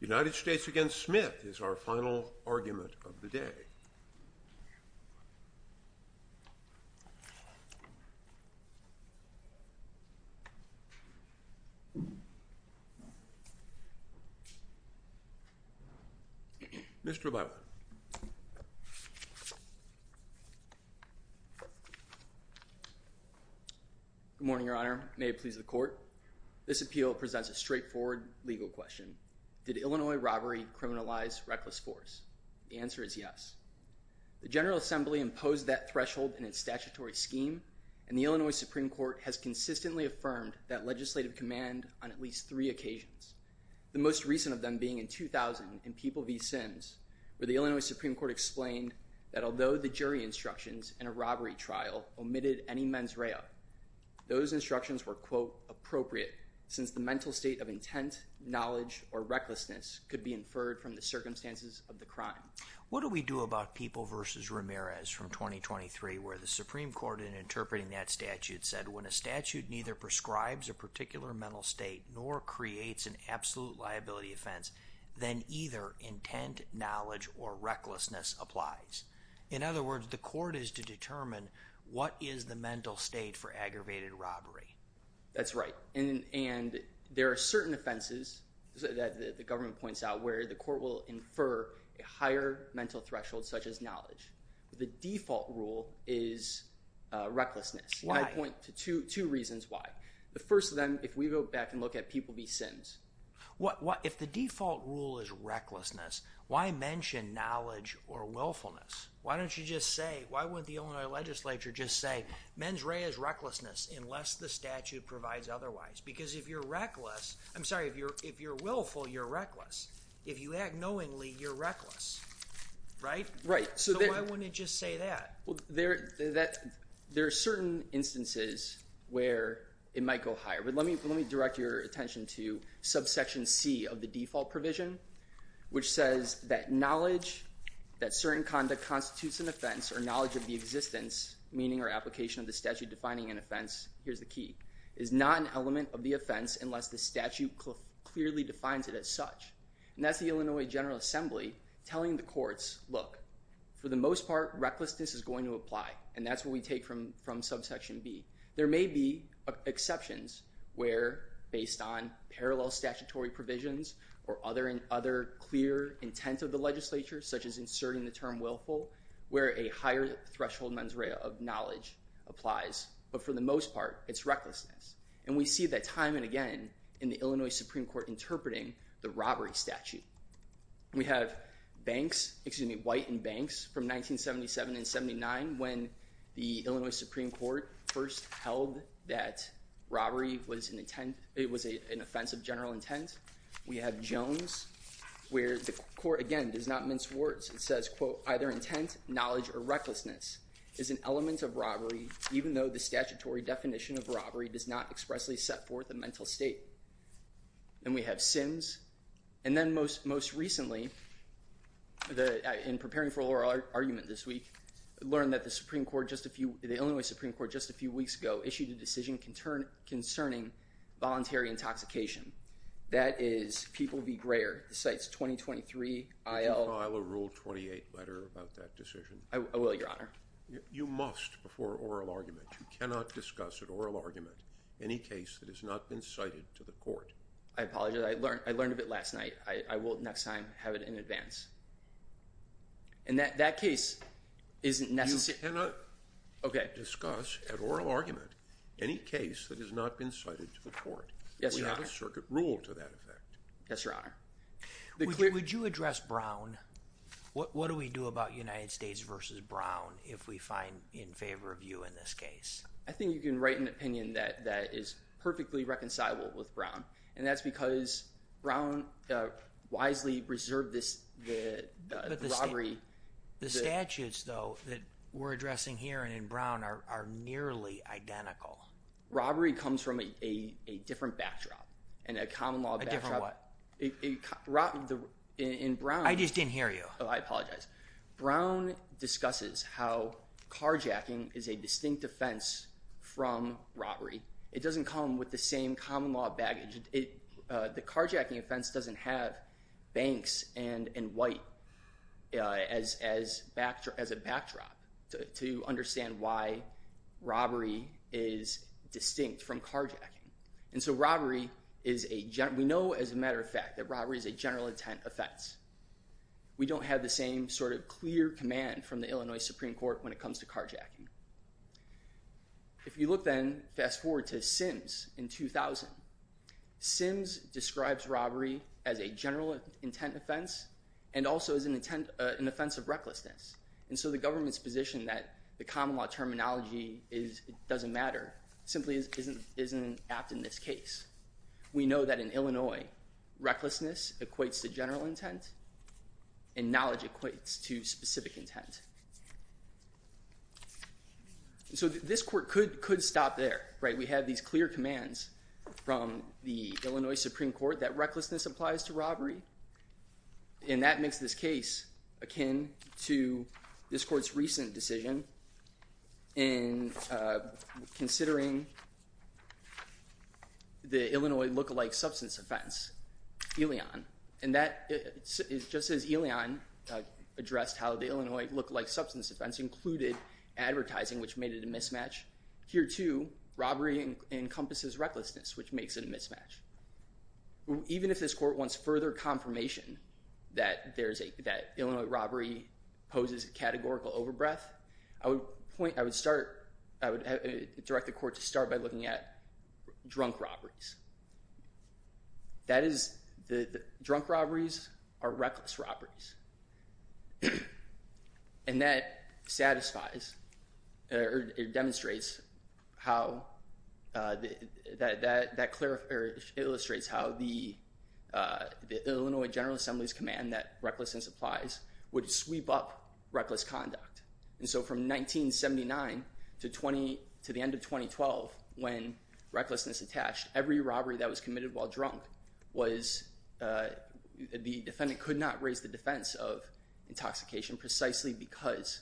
United States v. Smith is our final argument of the day. Mr. Levin. Good morning, Your Honor. May it please the Court. This appeal presents a straightforward legal question. Did Illinois robbery criminalize reckless force? The answer is yes. The General Assembly imposed that threshold in its statutory scheme, and the Illinois Supreme Court has consistently affirmed that legislative command on at least three occasions, the most recent of them being in 2000 in People v. Sims, where the Illinois Supreme Court explained that although the jury instructions in a robbery trial omitted any mens rea, those instructions were, quote, appropriate since the mental state of intent, knowledge, or recklessness could be inferred from the circumstances of the crime. What do we do about People v. Ramirez from 2023, where the Supreme Court, in interpreting that statute, said when a statute neither prescribes a particular mental state nor creates an absolute liability offense, then either intent, knowledge, or recklessness applies? In other words, the court is to determine what is the mental state for aggravated robbery. That's right. And there are certain offenses that the government points out where the court will infer a higher mental threshold, such as knowledge. The default rule is uh, recklessness. Why? I point to two reasons why. The first of them, if we go back and look at People v. Sims. If the default rule is recklessness, why mention knowledge or willfulness? Why don't you just say, why wouldn't the Illinois legislature just say, mens rea is recklessness unless the statute provides otherwise? Because if you're reckless, I'm sorry, if you're if you're willful, you're reckless. If you act knowingly, you're reckless. Right? Right. So why wouldn't it just say that? Well, there are certain instances where it might go higher. But let me let me direct your attention to subsection C of the default provision, which says that knowledge that certain conduct constitutes an offense or knowledge of the existence, meaning or application of the statute defining an offense, here's the key, is not an element of the offense unless the statute clearly defines it as such. And that's the Illinois General Assembly telling the courts, look, for the most part, recklessness is going to apply. And that's what we take from subsection B. There may be uh, exceptions where, based on parallel statutory provisions or other clear intent of the legislature, such as inserting the term willful, where a higher threshold mens rea of knowledge applies. But for the most part, it's recklessness. And we see that time and again in the Illinois Supreme Court interpreting the robbery statute. We have Banks, excuse me, White and Banks from 1977 and 79 when the Illinois Supreme Court first held that robbery was an offense of general intent. We have Jones, where the court, again, does not mince words. It says, quote, either intent, knowledge, or recklessness is an element of robbery, even though the statutory definition of robbery does not expressly set forth a mental state. Then we have Sims. And then most recently, uh, in preparing for oral argument this week, learned that the Supreme Court just a few, the Illinois Supreme Court just a few weeks ago issued a decision concerning voluntary intoxication. That is People v. Greer. The cite's 2023 IL. Did you file a Rule 28 letter about that decision? I will, Your Honor. You must before oral argument. You cannot discuss at oral argument any case that has not been cited to the court. I apologize. I learned of it last night. I will next time have it in advance. And that case isn't necessary. You cannot discuss at oral argument any case that has not been cited to the court. Yes, Your Honor. We have a circuit rule to that effect. Yes, Your Honor. Would you address Brown? What do we do about United States v. Brown if we find in favor of you in this case? I think you can write an opinion that is perfectly reconcilable with Brown. And that's because Brown uh, wisely reserved this the uh, robbery. The statutes, though, that we're addressing here and in Brown are nearly identical. Robbery comes from a different backdrop and a common law backdrop. A different what? In Brown. I just didn't hear you. Oh, I apologize. Brown discusses how carjacking is a distinct offense from robbery. It doesn't come with the same common law baggage. Uh, the carjacking offense doesn't have Banks and White uh, as a backdrop to understand why robbery is distinct from carjacking. And so robbery is a, we know as a matter of fact that robbery is a general intent offense. We don't have the same sort of clear command from the Illinois Supreme Court when it comes to carjacking. If you look then, fast forward to Sims in 2000, Sims describes robbery as a general intent offense and also as uh, an offense of recklessness. And so the government's position that the common law terminology doesn't matter simply isn't apt in this case. We know that in Illinois, recklessness equates to general intent and knowledge equates to specific intent. So this court could stop there, right? We have these clear commands from the Illinois Supreme Court that recklessness applies to robbery. And that makes this case akin to this court's recent decision in uh, considering the Illinois look-alike substance offense, Elion. And that is just as Elion uh, addressed how the Illinois look-alike substance offense included advertising, which made it a mismatch. Here too, robbery encompasses recklessness, which makes it a mismatch. Even if this court wants further confirmation that Illinois robbery poses a categorical overbreadth, I would start, I would uh, direct the court to start by looking at drunk robberies. That is, the drunk robberies are reckless robberies. And that satisfies uh, or demonstrates how, uh, that illustrates how the Illinois General Assembly's command that recklessness applies would sweep up reckless conduct. And so from 1979 to the end of 2012, when recklessness attached, every robbery that was committed while drunk was, uh, the defendant could not raise the defense of intoxication precisely because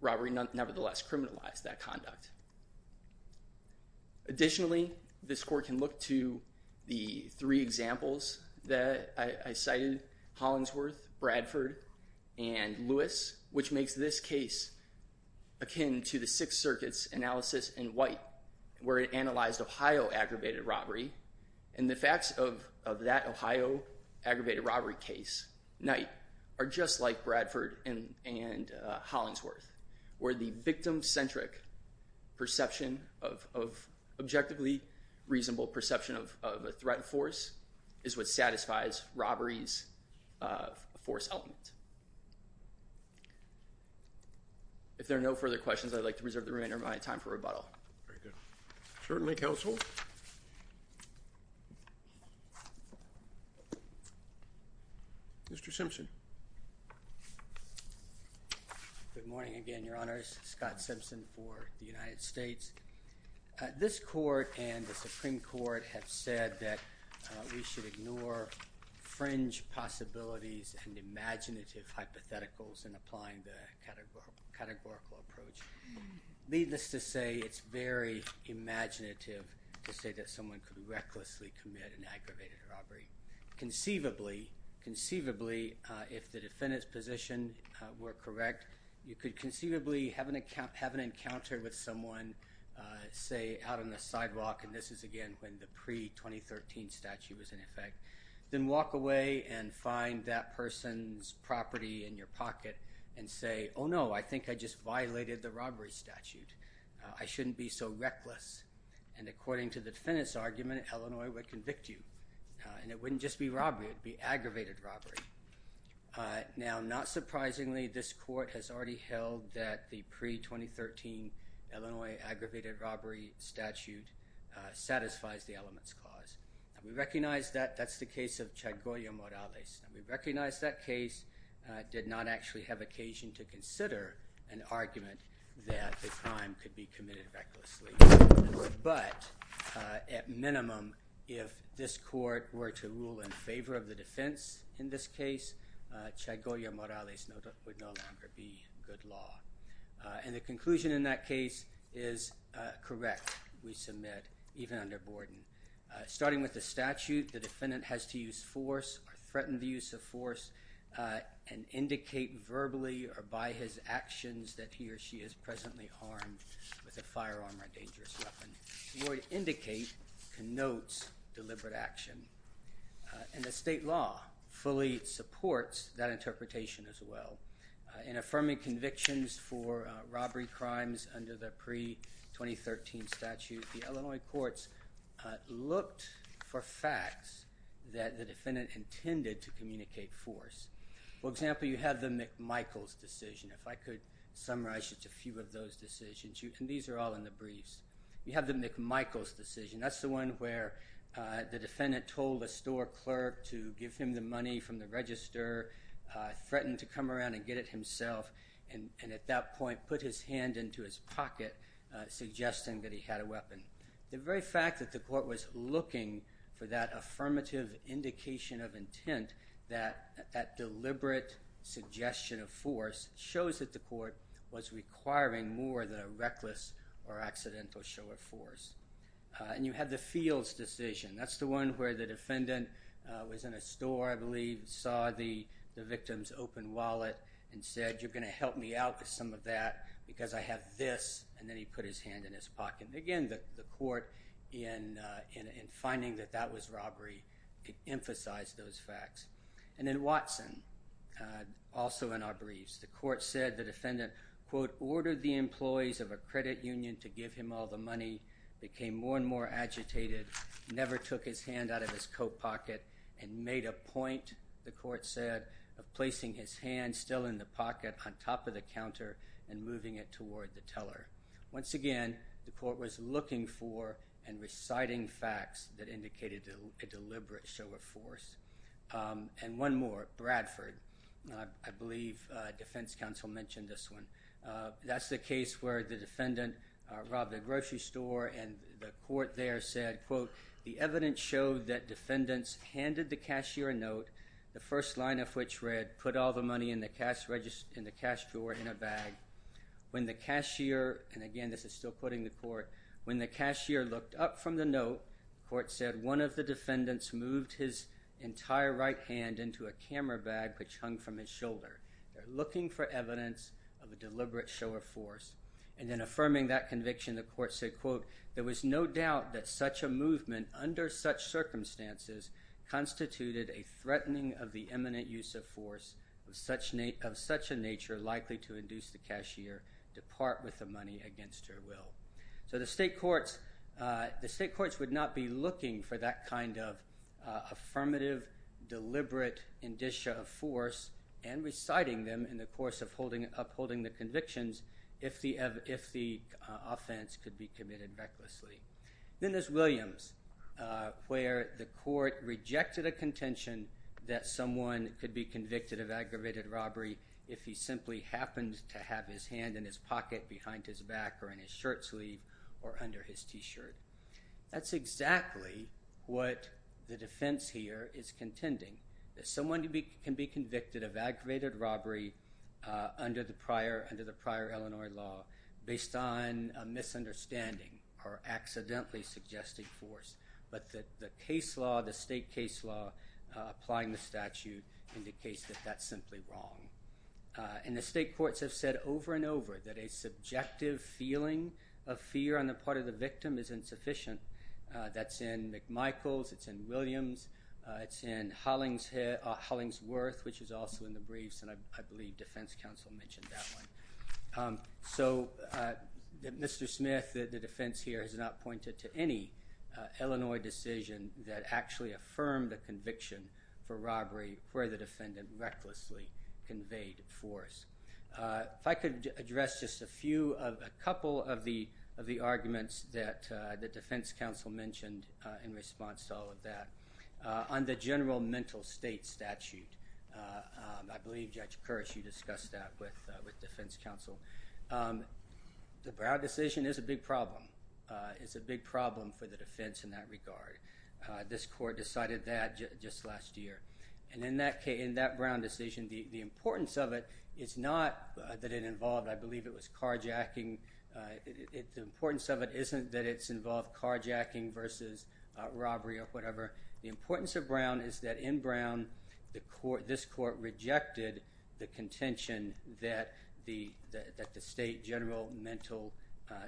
robbery nevertheless criminalized that conduct. Additionally, this court can look to the three examples that I cited, Hollingsworth, Bradford, and Lewis, which makes this case akin to the Sixth Circuit's analysis in White, where it analyzed Ohio aggravated robbery. And the facts of that Ohio aggravated robbery case, Knight, are just like Bradford and uh, Hollingsworth, where the victim-centric perception of objectively reasonable perception of a threat of force is what satisfies robbery's uh, force element. If there are no further questions, I'd like to reserve the remainder of my time for rebuttal. Very good. Certainly, counsel. Mr. Simpson. Good morning again, Your Honors. Scott Simpson for the United States. Uh, this court and the Supreme Court have said that uh, we should ignore fringe possibilities and imaginative hypotheticals in applying the categorical approach. Needless to say, it's very imaginative to say that someone could recklessly commit an aggravated robbery. Conceivably, conceivably, uh if the defendant's position were correct, you could conceivably have an encounter with someone, say, out on the sidewalk, and this is, again, when the pre-2013 statute was in effect, then walk away and find that person's property in your pocket and say, oh, no, I think I just violated the robbery statute. Uh, I shouldn't be so reckless. And according to the defendant's argument, Illinois would convict you. Uh, and it wouldn't just be robbery. It would be aggravated robbery. Uh, now, not surprisingly, this court has already held that the pre-2013 Illinois aggravated robbery statute satisfies the Elements Clause. We recognize that that's the case of Chagoya Morales. We recognize that case uh, did not actually have occasion to consider an argument that the crime could be committed recklessly. But uh, at minimum, if this court were to rule in favor of the defense in this case, uh, Chagoya Morales would no longer be good law. And the conclusion in that case is correct, we submit, even under Borden. Uh, starting with the statute, the defendant has to use force or threaten the use of force uh, and indicate verbally or by his actions that he or she is presently armed with a firearm or dangerous weapon. The word indicate connotes deliberate action. Uh, and the state law fully supports that interpretation as well. In affirming convictions for robbery crimes under the pre-2013 statute, the Illinois courts Uh, looked for facts that the defendant intended to communicate force. For example, you have the McMichaels decision. If I could summarize just a few of those decisions, and these are all in the briefs. You have the McMichaels decision. That's the one where uh, the defendant told a store clerk to give him the money from the register, uh, threatened to come around and get it himself, and at that point put his hand into his pocket, suggesting that he had a weapon. The very fact that the court was looking for that affirmative indication of intent, that deliberate suggestion of force, shows that the court was requiring more than a reckless or accidental show of force. Uh, and you have the Fields decision. That's the one where the defendant uh, was in a store, I believe, saw the victim's open wallet and said, you're going to help me out with some of that because I have this, and then he put his hand in his pocket. Again, the court, uh, in finding that that was robbery, emphasized those facts. And then Watson, uh, also in our briefs, the court said the defendant, quote, ordered the employees of a credit union to give him all the money, became more and more agitated, never took his hand out of his coat pocket, and made a point, the court said, of placing his hand still in the pocket on top of the counter and moving it toward the teller. Once again, the court was looking for and reciting facts that indicated a deliberate show of force. Um, and one more, Bradford. I believe uh, defense counsel mentioned this one. Uh, that's the case where the defendant uh, robbed a grocery store, and the court there said, quote, the evidence showed that defendants handed the cashier a note, the first line of which read, put all the money in the cash drawer in a bag. When the cashier, and again, this is still quoting the court, when the cashier looked up from the note, the court said, one of the defendants moved his entire right hand into a camera bag which hung from his shoulder. They're looking for evidence of a deliberate show of force. And then affirming that conviction, the court said, quote, there was no doubt that such a movement under such circumstances constituted a threatening of the imminent use of force of such a nature likely to induce the cashier to part with the money against her will. So uh, the state courts would not be looking for that kind of uh, affirmative, deliberate indicia of force and reciting them in the course of upholding the convictions if the uh, offense could be committed recklessly. Then there's Williams, where the court rejected a contention that someone could be convicted of aggravated robbery if he simply happened to have his hand in his pocket behind his back or in his shirt sleeve or under his T-shirt. That's exactly what the defense here is contending, that someone can be convicted of aggravated robbery uh, under the prior Illinois law based on a misunderstanding or accidentally suggesting force. But that the case law, the state case law uh, applying the statute indicates that that's simply wrong. Uh, and the state courts have said over and over that a subjective feeling of fear on the part of the victim is insufficient. Uh, that's in McMichaels, it's in Williams, uh, it's in Hollingsworth, which is also in the briefs, and I believe defense counsel mentioned that one. Um, so Mr. Smith, the defense here, has not pointed to any Illinois decision that actually affirmed a conviction for robbery where the defendant recklessly conveyed force. Uh, if I could address just a few, of a couple of the arguments that uh, the defense counsel mentioned uh, in response to all of that. On the general mental state statute, um, I believe Judge Kirsch, you discussed that with defense counsel. Um, the Brown decision is a big problem. It's a big problem for the defense in that regard. This court decided that just last year. And in that Brown decision, the importance of it is not uh, that it involved, I believe it was carjacking. Uh, the importance of it isn't that it's involved carjacking versus uh, robbery or whatever. The importance of Brown is that in Brown, this court rejected the contention that the state general mental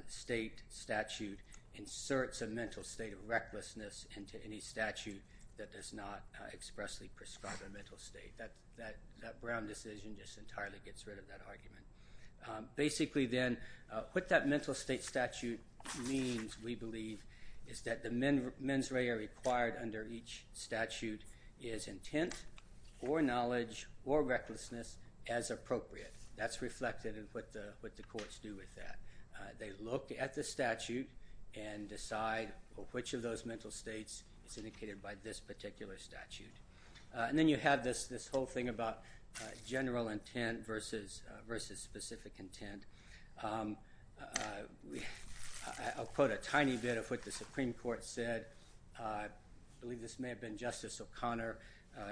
state statute inserts a mental state of recklessness into any statute that does not uh, expressly prescribe a mental state. That Brown decision just entirely gets rid of that argument. Um, basically then, uh, what that mental state statute means, we believe, is that the mens rea required under each statute is intent or knowledge or recklessness as appropriate. That's reflected in what the courts do with that. Uh, they look at the statute and decide which of those mental states is indicated by this particular statute. Uh, and then you have this whole thing about uh, general intent versus uh, specific intent. Um, I'll quote a tiny bit of what the Supreme Court said. I believe this may have been Justice O'Connor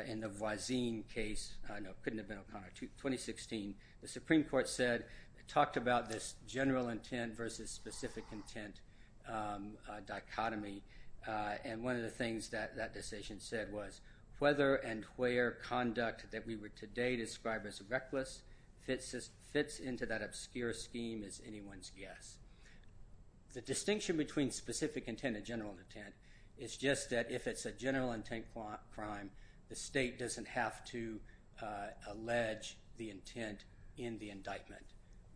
in the Voisine case. No, it couldn't have been O'Connor. 2016, the Supreme Court said, talked about this general intent versus specific intent um, dichotomy. Uh, and one of the things that that decision said was, whether and where conduct that we would today describe as reckless fits into that obscure scheme is anyone's guess. The distinction between specific intent and general intent is just that if it's a general intent crime, the state doesn't have to uh, allege the intent in the indictment.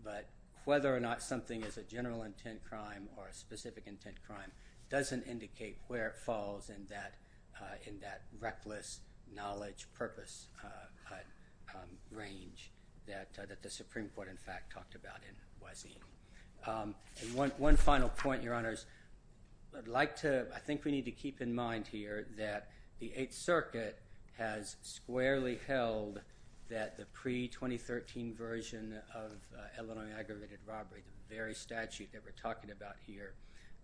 But whether or not something is a general intent crime or a specific intent crime doesn't indicate where it falls in that uh, reckless knowledge purpose uh, uh, um, range that the Supreme Court, in fact, talked about in Voisine. Um, one final point, Your Honors. I'd like to, I think we need to keep in mind here that the Eighth Circuit has squarely held that the pre-2013 version of Illinois aggravated robbery, the very statute that we're talking about here,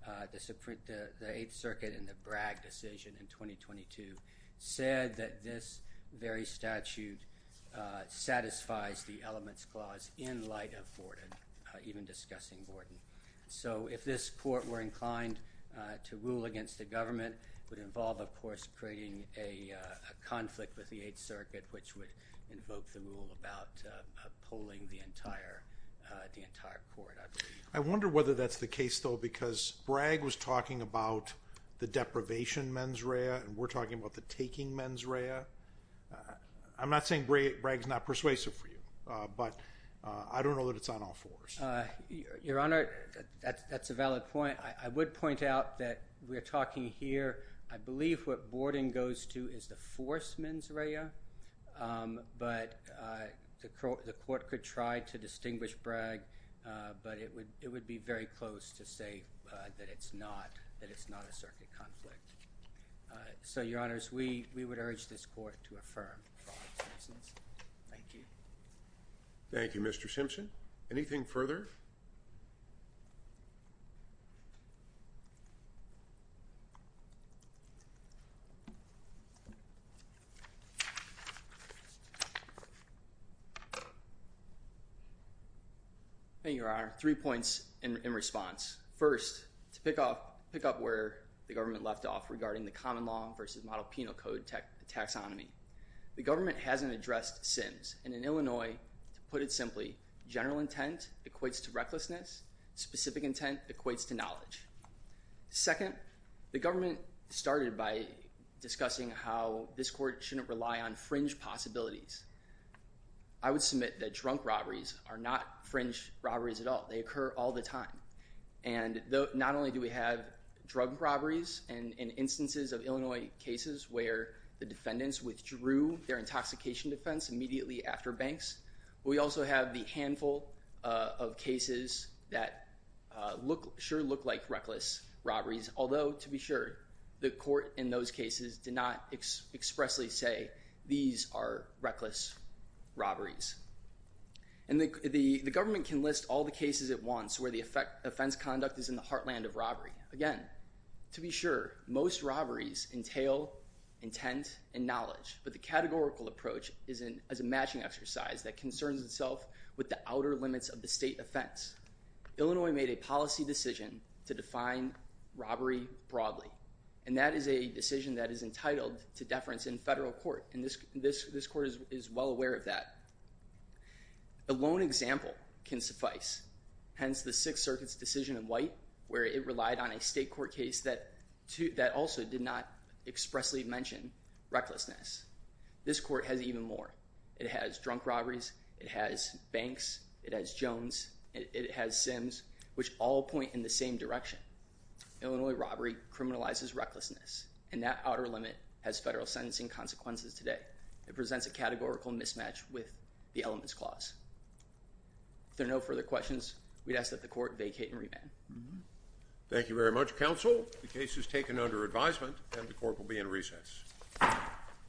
Uh, the Eighth Circuit in the Bragg decision in 2022, said that this very statute uh, satisfies the elements clause in light of Borden, uh, even discussing Borden. So if this court were inclined to rule against the government, it would involve, of course, creating a conflict with the Eighth Circuit, which would invoke the rule about polling the entire Uh, court, I believe. I wonder whether that's the case, though, because Bragg was talking about the deprivation mens rea, and we're talking about the taking mens rea. Uh, I'm not saying Bragg's not persuasive for you, uh, but I don't know that it's on all fours. Your Honor, that's a valid point. I would point out that we're talking here, I believe what Borden goes to is the force mens rea, um, but the court could try to distinguish Bragg, uh, but it would be very close to say uh, that it's not a circuit conflict. Uh, so, Your Honors, we would urge this court to affirm for all its reasons. Thank you. Thank you, Mr. Simpson. Anything further? Honor. Three points in response. First, to pick up where the government left off regarding the common law versus model penal code taxonomy, the government hasn't addressed SIMS, and in Illinois, to put it simply, general intent equates to recklessness, specific intent equates to knowledge. Second, the government started by discussing how this court shouldn't rely on fringe possibilities. I would submit that drunk robberies are not fringe robberies at all. They occur all the time. And not only do we have drug robberies and instances of Illinois cases where the defendants withdrew their intoxication defense immediately after banks, we also have the handful uh, of cases that uh, sure look like reckless robberies, although, to be sure, the court in those cases did not expressly say these are reckless robberies. And the government can list all the cases at once where the offense conduct is in the heartland of robbery. Again, to be sure, most robberies entail intent and knowledge, but the categorical approach is a matching exercise that concerns itself with the outer limits of the state offense. Illinois made a policy decision to define robbery broadly, And that is a decision that is entitled to deference in federal court. And this court is well aware of that. A lone example can suffice. Hence the Sixth Circuit's decision in White, where it relied on a state court case that also did not expressly mention recklessness. This court has even more. It has drunk robberies. It has Banks. It has Jones. It has Sims, which all point in the same direction. Illinois robbery criminalizes recklessness. And that outer limit has federal sentencing consequences today. It presents a categorical mismatch with the Elements Clause. If there are no further questions, we'd ask that the court vacate and remand. Mm-hmm. Thank you very much, counsel. The case is taken under advisement, and the court will be in recess.